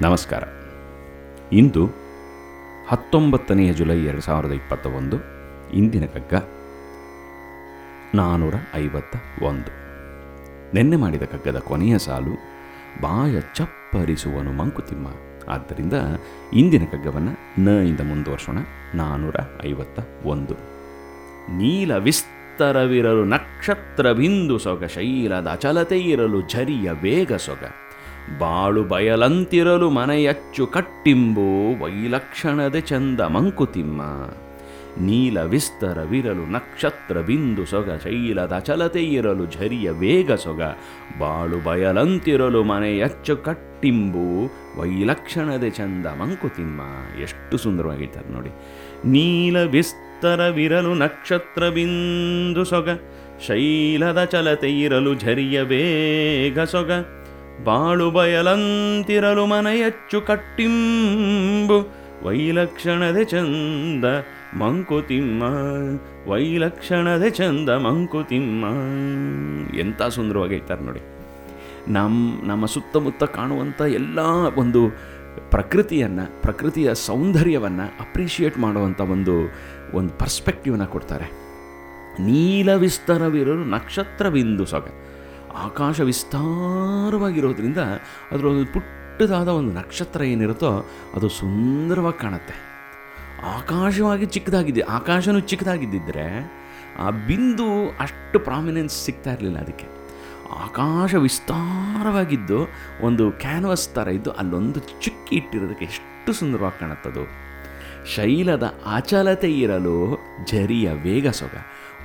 ನಮಸ್ಕಾರ. ಇಂದು ಹತ್ತೊಂಬತ್ತನೆಯ ಜುಲೈ ಎರಡು ಸಾವಿರದ ಇಪ್ಪತ್ತ ಒಂದು ಇಂದಿನ ಕಗ್ಗ ನಾನ್ನೂರ ಐವತ್ತ ಒಂದು. ನಿನ್ನೆ ಮಾಡಿದ ಕಗ್ಗದ ಕೊನೆಯ ಸಾಲು ಬಾಯ ಚಪ್ಪರಿಸುವನು ಮಂಕುತಿಮ್ಮ. ಆದ್ದರಿಂದ ಇಂದಿನ ಕಗ್ಗವನ್ನು ನ ಇಂದ ಮುಂದುವರ್ಸೋಣ. ನಾನ್ನೂರ ಐವತ್ತ ಒಂದು. ನೀಲ ವಿಸ್ತರವಿರಲು ನಕ್ಷತ್ರ ಬಿಂದು ಸೊಗ, ಶೈಲದ ಅಚಲತೆ ಇರಲು ಝರಿಯ ವೇಗ ಸೊಗ. ಬಾಳು ಬಯಲಂತಿರಲು ಮನೆಯಚ್ಚು ಕಟ್ಟಿಂಬು ವೈಲಕ್ಷಣದೆ ಚಂದ ಮಂಕುತಿಮ್ಮ. ನೀಲ ವಿಸ್ತರವಿರಲು ನಕ್ಷತ್ರ ಬಿಂದು ಸೊಗ ಶೈಲದ ಅಚಲತೆ ಇರಲು ಝರಿಯ ವೇಗ ಸೊಗ. ಬಾಳು ಬಯಲಂತಿರಲು ಮನೆಯಚ್ಚು ಕಟ್ಟಿಂಬು ವೈಲಕ್ಷಣದೆ ಚಂದ ಮಂಕುತಿಮ್ಮ. ಎಷ್ಟು ಸುಂದರವಾಗಿರ್ತಾರೆ ನೋಡಿ. ನೀಲ ವಿಸ್ತರವಿರಲು ನಕ್ಷತ್ರ ಬಿಂದು ಸೊಗ ಶೈಲದ ಚಲತೆ ಇರಲು ಝರಿಯ ವೇಗ ಸೊಗ. ಬಾಳು ಬಯಲಂತಿರಲು ಮನೆಯಚ್ಚು ಕಟ್ಟಿಂಬು, ವೈಲಕ್ಷಣದೆ ಚಂದ ಮಂಕುತಿಮ್ಮ, ವೈಲಕ್ಷಣದೆ ಚಂದ ಮಂಕುತಿಮ್ಮ. ಎಂಥ ಸುಂದರವಾಗಿರ್ತಾರೆ ನೋಡಿ. ನಮ್ಮ ನಮ್ಮ ಸುತ್ತಮುತ್ತ ಕಾಣುವಂಥ ಎಲ್ಲ ಒಂದು ಪ್ರಕೃತಿಯನ್ನು, ಪ್ರಕೃತಿಯ ಸೌಂದರ್ಯವನ್ನು ಅಪ್ರಿಷಿಯೇಟ್ ಮಾಡುವಂಥ ಒಂದು ಒಂದು ಪರ್ಸ್ಪೆಕ್ಟಿವ್ನ ಕೊಡ್ತಾರೆ. ನೀಲ ವಿಸ್ತಾರವಿರಲು ನಕ್ಷತ್ರ ಬಿಂದು ಸೊಗ ಆಕಾಶ ವಿಸ್ತಾರವಾಗಿರೋದ್ರಿಂದ ಅದರೊಂದು ಪುಟ್ಟದಾದ ಒಂದು ನಕ್ಷತ್ರ ಏನಿರುತ್ತೋ ಅದು ಸುಂದರವಾಗಿ ಕಾಣುತ್ತೆ. ಆಕಾಶವಾಗಿ ಚಿಕ್ಕದಾಗಿದೆ, ಆಕಾಶನೂ ಚಿಕ್ಕದಾಗಿದ್ದಿದ್ದರೆ ಆ ಬಿಂದು ಅಷ್ಟು ಪ್ರಾಮಿನೆನ್ಸ್ ಸಿಗ್ತಾ ಇರಲಿಲ್ಲ ಅದಕ್ಕೆ. ಆಕಾಶ ವಿಸ್ತಾರವಾಗಿದ್ದು ಒಂದು ಕ್ಯಾನ್ವಸ್ ಥರ ಇದ್ದು ಅಲ್ಲೊಂದು ಚಿಕ್ಕಿ ಇಟ್ಟಿರೋದಕ್ಕೆ ಎಷ್ಟು ಸುಂದರವಾಗಿ ಕಾಣುತ್ತದು ಶೈಲದ ಅಚಲತೆ ಇರಲು ಝರಿಯ ವೇಗ ಸೊಗ.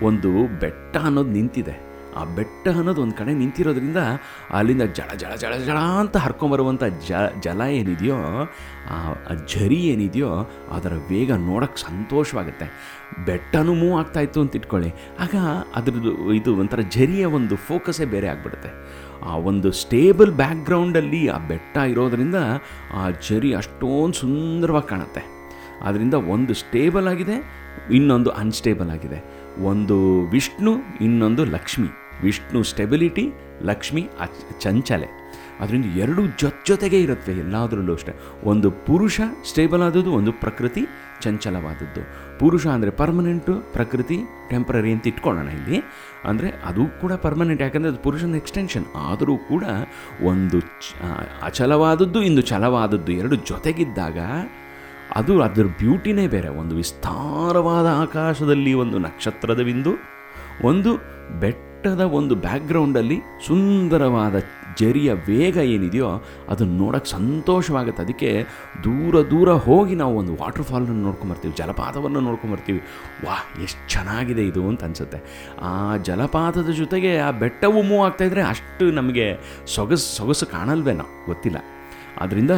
ಒಂದು ಬೆಟ್ಟ ಅನ್ನೋದು ನಿಂತಿದೆ. ಆ ಬೆಟ್ಟ ಅನ್ನೋದು ಒಂದು ಕಡೆ ನಿಂತಿರೋದ್ರಿಂದ ಅಲ್ಲಿಂದ ಜಳ ಜಳ ಜಳ ಜಳ ಅಂತ ಹರ್ಕೊಂಬರುವಂಥ ಜ, ಜಲ ಏನಿದೆಯೋ, ಆ ಝರಿ ಏನಿದೆಯೋ ಅದರ ವೇಗ ನೋಡೋಕ್ಕೆ ಸಂತೋಷವಾಗುತ್ತೆ. ಬೆಟ್ಟನೂ ಮೂವ್ ಆಗ್ತಾಯಿತ್ತು ಅಂತ ಇಟ್ಕೊಳ್ಳಿ. ಆಗ ಅದ್ರದ್ದು ಇದು ಒಂಥರ ಝರಿಯ ಒಂದು ಫೋಕಸೇ ಬೇರೆ ಆಗಿಬಿಡುತ್ತೆ. ಆ ಒಂದು ಸ್ಟೇಬಲ್ ಬ್ಯಾಕ್ಗ್ರೌಂಡಲ್ಲಿ ಆ ಬೆಟ್ಟ ಇರೋದರಿಂದ ಆ ಝರಿ ಅಷ್ಟೊಂದು ಸುಂದರವಾಗಿ ಕಾಣುತ್ತೆ. ಆದ್ದರಿಂದ ಒಂದು ಸ್ಟೇಬಲ್ ಆಗಿದೆ, ಇನ್ನೊಂದು ಅನ್ಸ್ಟೇಬಲ್ ಆಗಿದೆ. ಒಂದು ವಿಷ್ಣು, ಇನ್ನೊಂದು ಲಕ್ಷ್ಮಿ. ವಿಷ್ಣು ಸ್ಟೆಬಿಲಿಟಿ, ಲಕ್ಷ್ಮಿ ಚಂಚಲೆ. ಅದರಿಂದ ಎರಡೂ ಜೊತೆ ಜೊತೆಗೆ ಇರುತ್ತವೆ ಎಲ್ಲದರಲ್ಲೂ ಅಷ್ಟೇ. ಒಂದು ಪುರುಷ ಸ್ಟೇಬಲ್ ಆದದ್ದು, ಒಂದು ಪ್ರಕೃತಿ ಚಂಚಲವಾದದ್ದು. ಪುರುಷ ಅಂದರೆ ಪರ್ಮನೆಂಟು ಪ್ರಕೃತಿ ಟೆಂಪ್ರರಿ ಅಂತ ಇಟ್ಕೊಳ್ಳೋಣ ಇಲ್ಲಿ. ಅಂದರೆ ಅದು ಕೂಡ ಪರ್ಮನೆಂಟ್ ಯಾಕಂದರೆ ಅದು ಪುರುಷನ ಎಕ್ಸ್ಟೆನ್ಷನ್ ಆದರೂ ಕೂಡ ಒಂದು ಅಚಲವಾದದ್ದು, ಇಂದು ಛಲವಾದದ್ದು ಎರಡು ಜೊತೆಗಿದ್ದಾಗ ಅದು ಅದರ ಬ್ಯೂಟಿನೇ ಬೇರೆ. ಒಂದು ವಿಸ್ತಾರವಾದ ಆಕಾಶದಲ್ಲಿ ಒಂದು ನಕ್ಷತ್ರದ ಬಿಂದು ಒಂದು ಬೆಟ್ಟದ ಒಂದು ಬ್ಯಾಕ್ಗ್ರೌಂಡಲ್ಲಿ ಸುಂದರವಾದ ಜರಿಯ ವೇಗ ಏನಿದೆಯೋ ಅದನ್ನು ನೋಡೋಕ್ಕೆ ಸಂತೋಷವಾಗುತ್ತೆ. ಅದಕ್ಕೆ ದೂರ ದೂರ ಹೋಗಿ ನಾವು ಒಂದು ವಾಟರ್ ಫಾಲನ್ನು ನೋಡ್ಕೊಂಬರ್ತೀವಿ ಜಲಪಾತವನ್ನು ನೋಡ್ಕೊಂಬರ್ತೀವಿ ವಾಹ್, ಎಷ್ಟು ಚೆನ್ನಾಗಿದೆ ಇದು ಅಂತ ಅನಿಸುತ್ತೆ. ಆ ಜಲಪಾತದ ಜೊತೆಗೆ ಆ ಬೆಟ್ಟವು ಮೂವ್ ಆಗ್ತಾಯಿದ್ರೆ ಅಷ್ಟು ನಮಗೆ ಸೊಗಸು ಸೊಗಸು ಕಾಣಲ್ವೇನೋ, ಗೊತ್ತಿಲ್ಲ. ಆದ್ದರಿಂದ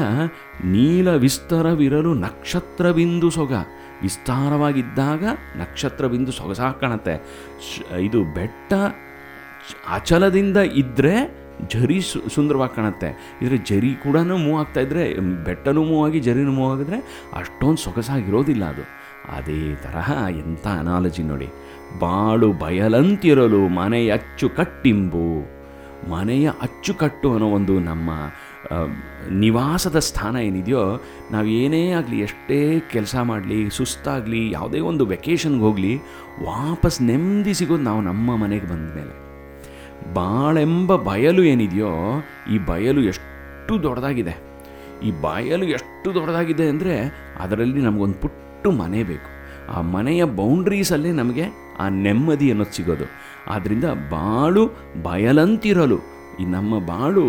ನೀಲ ವಿಸ್ತಾರವಿರಲು ನಕ್ಷತ್ರ ಬಿಂದು ಸೊಗ. ವಿಸ್ತಾರವಾಗಿದ್ದಾಗ ನಕ್ಷತ್ರ ಬಿಂದು ಸೊಗಸಾಗಿ ಕಾಣುತ್ತೆ. ಇದು ಬೆಟ್ಟ ಅಚಲದಿಂದ ಇದ್ದರೆ ಝರಿ ಸುಂದರವಾಗಿ ಕಾಣುತ್ತೆ. ಇದ್ರೆ ಜರಿ ಕೂಡ ಮೂವ್ ಆಗ್ತಾ ಇದ್ದರೆ ಬೆಟ್ಟನೂ ಮೂವ್ ಆಗಿ, ಜರಿನೂ ಮೂವ್ ಆಗಿದ್ರೆ ಅಷ್ಟೊಂದು ಸೊಗಸಾಗಿರೋದಿಲ್ಲ ಅದು. ಅದೇ ತರಹ ಎಂಥ ಅನಾಲಜಿ ನೋಡಿ. ಬಾಳು ಬಯಲಂತಿರಲು ಮನೆಯ ಅಚ್ಚು ಕಟ್ಟಿಂಬು ಮನೆಯ ಅಚ್ಚುಕಟ್ಟು ಅನ್ನೋ ಒಂದು ನಮ್ಮ ನಿವಾಸದ ಸ್ಥಾನ ಏನಿದೆಯೋ, ನಾವು ಏನೇ ಆಗಲಿ, ಎಷ್ಟೇ ಕೆಲಸ ಮಾಡಲಿ, ಸುಸ್ತಾಗಲಿ, ಯಾವುದೇ ಒಂದು ವೆಕೇಷನ್ಗೆ ಹೋಗಲಿ, ವಾಪಸ್ ನೆಮ್ಮದಿ ಸಿಗೋದು ನಾವು ನಮ್ಮ ಮನೆಗೆ ಬಂದ ಮೇಲೆ ಬಾಳೆಂಬ ಬಯಲು ಏನಿದೆಯೋ ಈ ಬಯಲು ಎಷ್ಟು ದೊಡ್ಡದಾಗಿದೆ. ಈ ಬಯಲು ಎಷ್ಟು ದೊಡ್ಡದಾಗಿದೆ ಅಂದರೆ ಅದರಲ್ಲಿ ನಮಗೊಂದು ಪುಟ್ಟು ಮನೆ ಬೇಕು. ಆ ಮನೆಯ ಬೌಂಡ್ರೀಸಲ್ಲೇ ನಮಗೆ ಆ ನೆಮ್ಮದಿ ಅನ್ನೋದು ಸಿಗೋದು. ಆದ್ದರಿಂದ ಬಾಳು ಬಯಲಂತಿರಲು, ಈ ನಮ್ಮ ಬಾಳು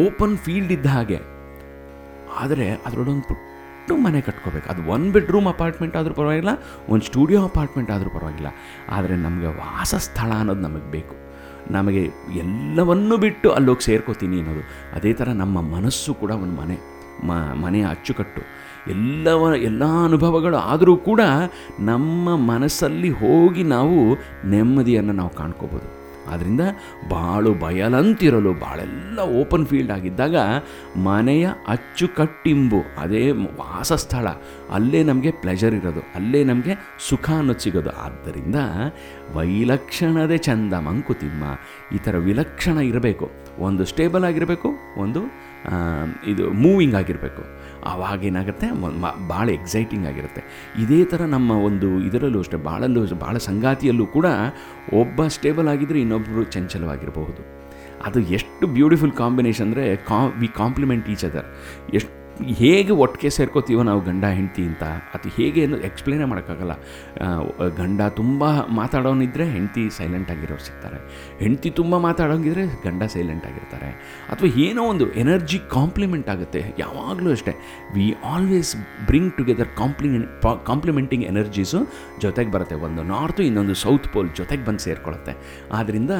ಓಪನ್ ಫೀಲ್ಡ್ ಇದ್ದ ಹಾಗೆ, ಆದರೆ ಅದರೊಳಗೊಂದು ಪುಟ್ಟು ಮನೆ ಕಟ್ಕೋಬೇಕು. ಅದು ಒನ್ ಬೆಡ್ರೂಮ್ ಅಪಾರ್ಟ್ಮೆಂಟ್ ಆದರೂ ಪರವಾಗಿಲ್ಲ ಒಂದು ಸ್ಟುಡಿಯೋ ಅಪಾರ್ಟ್ಮೆಂಟ್ ಆದರೂ ಪರವಾಗಿಲ್ಲ. ಆದರೆ ನಮಗೆ ವಾಸಸ್ಥಳ ಅನ್ನೋದು ನಮಗೆ ಬೇಕು. ನಮಗೆ ಎಲ್ಲವನ್ನು ಬಿಟ್ಟು ಅಲ್ಲೋಗಿ ಸೇರ್ಕೋತೀನಿ ಅನ್ನೋದು. ಅದೇ ಥರ ನಮ್ಮ ಮನಸ್ಸು ಕೂಡ ಒಂದು ಮನೆ, ಮ, ಮನೆಯ ಅಚ್ಚುಕಟ್ಟು. ಎಲ್ಲವ, ಎಲ್ಲ ಅನುಭವಗಳು ಆದರೂ ಕೂಡ ನಮ್ಮ ಮನಸ್ಸಲ್ಲಿ ಹೋಗಿ ನಾವು ನೆಮ್ಮದಿಯನ್ನು ನಾವು ಕಾಣ್ಕೋಬೋದು. ಆದ್ದರಿಂದ ಬಾಳು ಬಯಲಂತಿರಲು ಬಾಳೆಲ್ಲ ಓಪನ್ ಫೀಲ್ಡ್ ಆಗಿದ್ದಾಗ ಮನೆಯ ಅಚ್ಚುಕಟ್ಟಿಂಬು, ಅದೇ ವಾಸಸ್ಥಳ, ಅಲ್ಲೇ ನಮಗೆ ಪ್ಲೆಜರ್ ಇರೋದು, ಅಲ್ಲೇ ನಮಗೆ ಸುಖ ಅನ್ನೋದು ಸಿಗೋದು. ಆದ್ದರಿಂದ ವೈಲಕ್ಷಣದೇ ಚಂದ ಮಂಕುತಿಮ್ಮ ಈ ಥರ ವಿಲಕ್ಷಣ ಇರಬೇಕು. ಒಂದು ಸ್ಟೇಬಲ್ ಆಗಿರಬೇಕು, ಒಂದು ಇದು ಮೂವಿಂಗ್ ಆಗಿರಬೇಕು. ಆವಾಗ ಏನಾಗುತ್ತೆ? ಭಾಳ ಎಕ್ಸೈಟಿಂಗ್ ಆಗಿರುತ್ತೆ. ಇದೇ ಥರ ನಮ್ಮ ಒಂದು ಇದರಲ್ಲೂ ಅಷ್ಟೇ ಭಾಳಲ್ಲೂ ಭಾಳ ಸಂಗಾತಿಯಲ್ಲೂ ಕೂಡ ಒಬ್ಬ ಸ್ಟೇಬಲ್ ಆಗಿದ್ದರೆ ಇನ್ನೊಬ್ಬರು ಚಂಚಲವಾಗಿರಬಹುದು. ಅದು ಎಷ್ಟು ಬ್ಯೂಟಿಫುಲ್ ಕಾಂಬಿನೇಷನ್ ಅಂದರೆ, ಕಾ ವಿ ಕಾಂಪ್ಲಿಮೆಂಟ್ ಈಚ್ ಅದರ್ ಎಷ್ಟು ಹೇಗೆ ಒಟ್ಟಿಗೆ ಸೇರ್ಕೋತೀವೋ ನಾವು ಗಂಡ, ಹೆಂಡತಿ ಅಂತ, ಅದು ಹೇಗೆ ಅನ್ನೋ ಎಕ್ಸ್ಪ್ಲೇನೇ ಮಾಡೋಕ್ಕಾಗಲ್ಲ. ಗಂಡ ತುಂಬ ಮಾತಾಡೋನಿದ್ರೆ ಹೆಂಡತಿ ಸೈಲೆಂಟ್ ಆಗಿರೋರು ಸಿಗ್ತಾರೆ. ಹೆಂಡತಿ ತುಂಬ ಮಾತಾಡೋಂಗಿದ್ರೆ ಗಂಡ ಸೈಲೆಂಟ್ ಆಗಿರ್ತಾರೆ. ಅಥವಾ ಏನೋ ಒಂದು ಎನರ್ಜಿ ಕಾಂಪ್ಲಿಮೆಂಟ್ ಆಗುತ್ತೆ, ಯಾವಾಗಲೂ ಅಷ್ಟೇ. We always bring together complement complementing energies ಜೊತೆಗೆ ಬರುತ್ತೆ. ಒಂದು ನಾರ್ತು ಇನ್ನೊಂದು ಸೌತ್ ಪೋಲ್ ಜೊತೆಗೆ ಬಂದು ಸೇರ್ಕೊಳ್ಳುತ್ತೆ. ಆದ್ದರಿಂದ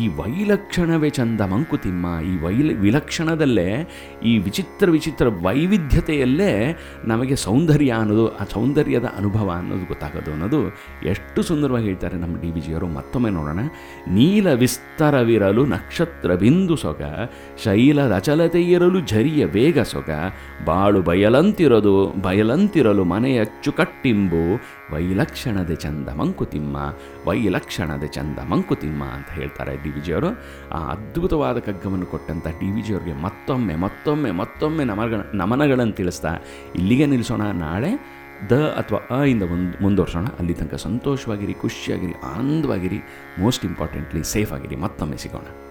ಈ ವೈಲಕ್ಷಣವೇ ಚಂದ ಮಂಕುತಿಮ್ಮ, ಈ ವೈಲ, ವಿಲಕ್ಷಣದಲ್ಲೇ ಈ ವಿಚಿತ್ರ ವಿಚಿತ್ರ ವೈವಿಧ್ಯತೆಯಲ್ಲೇ ನಮಗೆ ಸೌಂದರ್ಯ ಅನ್ನೋದು, ಆ ಸೌಂದರ್ಯದ ಅನುಭವ ಅನ್ನೋದು ಗೊತ್ತಾಗೋದು ಅನ್ನೋದು ಎಷ್ಟು ಸುಂದರವಾಗಿ ಹೇಳ್ತಾರೆ ನಮ್ಮ ಡಿ ಬಿ ಜಿಯವರು. ಮತ್ತೊಮ್ಮೆ ನೋಡೋಣ. ನೀಲ ವಿಸ್ತಾರವಿರಲು ನಕ್ಷತ್ರ ಬಿಂದು ಸೊಗ ಶೈಲದ ಇರಲು ಝರಿಯ ವೇಗ ಸೊಗ, ಬಾಳು ಬಯಲಂತಿರೋದು, ಬಯಲಂತಿರಲು ಮನೆಯ ಅಚ್ಚುಕಟ್ಟಿಂಬು ವೈಲಕ್ಷಣದೆ ಚಂದ ಮಂಕುತಿಮ್ಮ ವೈಲಕ್ಷಣದ ಚಂದ ಮಂಕುತಿಮ್ಮ ಅಂತ ಹೇಳ್ತಾರೆ ಡಿ ವಿ ಜಿಯವರು ಆ ಅದ್ಭುತವಾದ ಕಗ್ಗವನ್ನು ಕೊಟ್ಟಂಥ ಡಿ ವಿ ಜಿಯವ್ರಿಗೆ ಮತ್ತೊಮ್ಮೆ ಮತ್ತೊಮ್ಮೆ ಮತ್ತೊಮ್ಮೆ ನಮಗಳ ನಮನಗಳನ್ನು ತಿಳಿಸ್ತಾ ಇಲ್ಲಿಗೆ ನಿಲ್ಲಿಸೋಣ. ನಾಳೆ ದ ಅಥವಾ ಅ ಇಂದ ಒಂದು, ಮುಂದುವರ್ಸೋಣ. ಅಲ್ಲಿ ತನಕ ಸಂತೋಷವಾಗಿರಿ, ಖುಷಿಯಾಗಿರಿ, ಆನಂದವಾಗಿರಿ. ಮೋಸ್ಟ್ ಇಂಪಾರ್ಟೆಂಟ್ಲಿ ಸೇಫ್ ಆಗಿರಿ. ಮತ್ತೊಮ್ಮೆ ಸಿಗೋಣ.